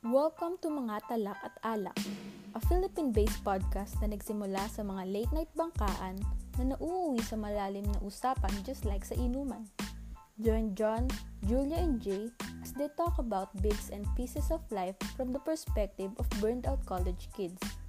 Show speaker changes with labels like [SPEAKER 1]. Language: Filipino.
[SPEAKER 1] Welcome to Mga Talak at Alak, a Philippine-based podcast na nagsimula sa mga late-night bangkaan na nauuwi sa malalim na usapan just like sa inuman. Join John, Julia, and Jay as they talk about bits and pieces of life from the perspective of burned-out college kids –